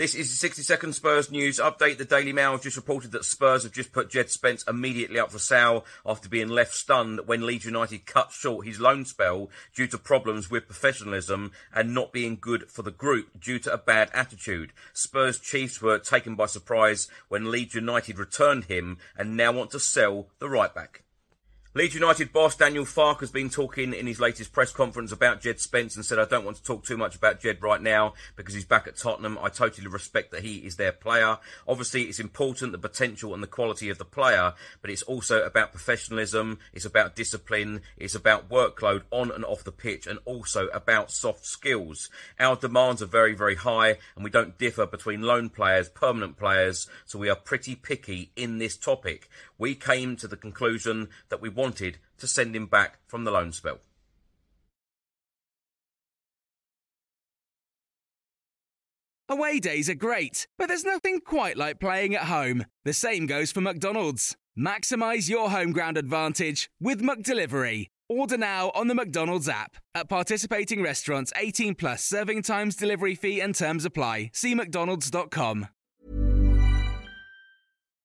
This is the 60 second Spurs news update. The Daily Mail has just reported that Spurs have just put Djed Spence immediately up for sale after being left stunned when Leeds United cut short his loan spell due to problems with professionalism and not being good for the group due to a bad attitude. Spurs Chiefs were taken by surprise when Leeds United returned him and now want to sell the right back. Leeds United boss Daniel Farke has been talking in his latest press conference about Djed Spence and said, I don't want to talk too much about Djed right now because he's back at Tottenham. I totally respect that he is their player. Obviously, it's important, the potential and the quality of the player, but it's also about professionalism. It's about discipline. It's about workload on and off the pitch and also about soft skills. Our demands are very, very high and we don't differ between loan players, permanent players. So we are pretty picky in this topic. We came to the conclusion that we wanted to send him back from the loan spell. Away days are great, but there's nothing quite like playing at home. The same goes for McDonald's. Maximize your home ground advantage with McDelivery. Order now on the McDonald's app. At participating restaurants, 18 plus serving times, delivery fee, and terms apply. See McDonald's.com.